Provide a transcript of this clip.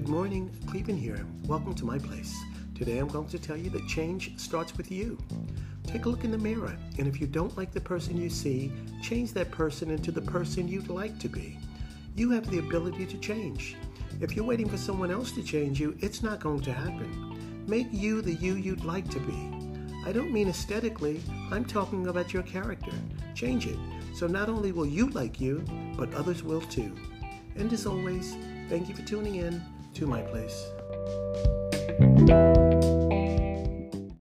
Good morning, Clevin here. Welcome to my place. Today I'm going to tell you that change starts with you. Take a look in the mirror, and if you don't like the person you see, change that person into the person you'd like to be. You have the ability to change. If you're waiting for someone else to change you, it's not going to happen. Make you the you you'd like to be. I don't mean aesthetically, I'm talking about your character. Change it, so not only will you like you, but others will too. And as always, thank you for tuning in to my place.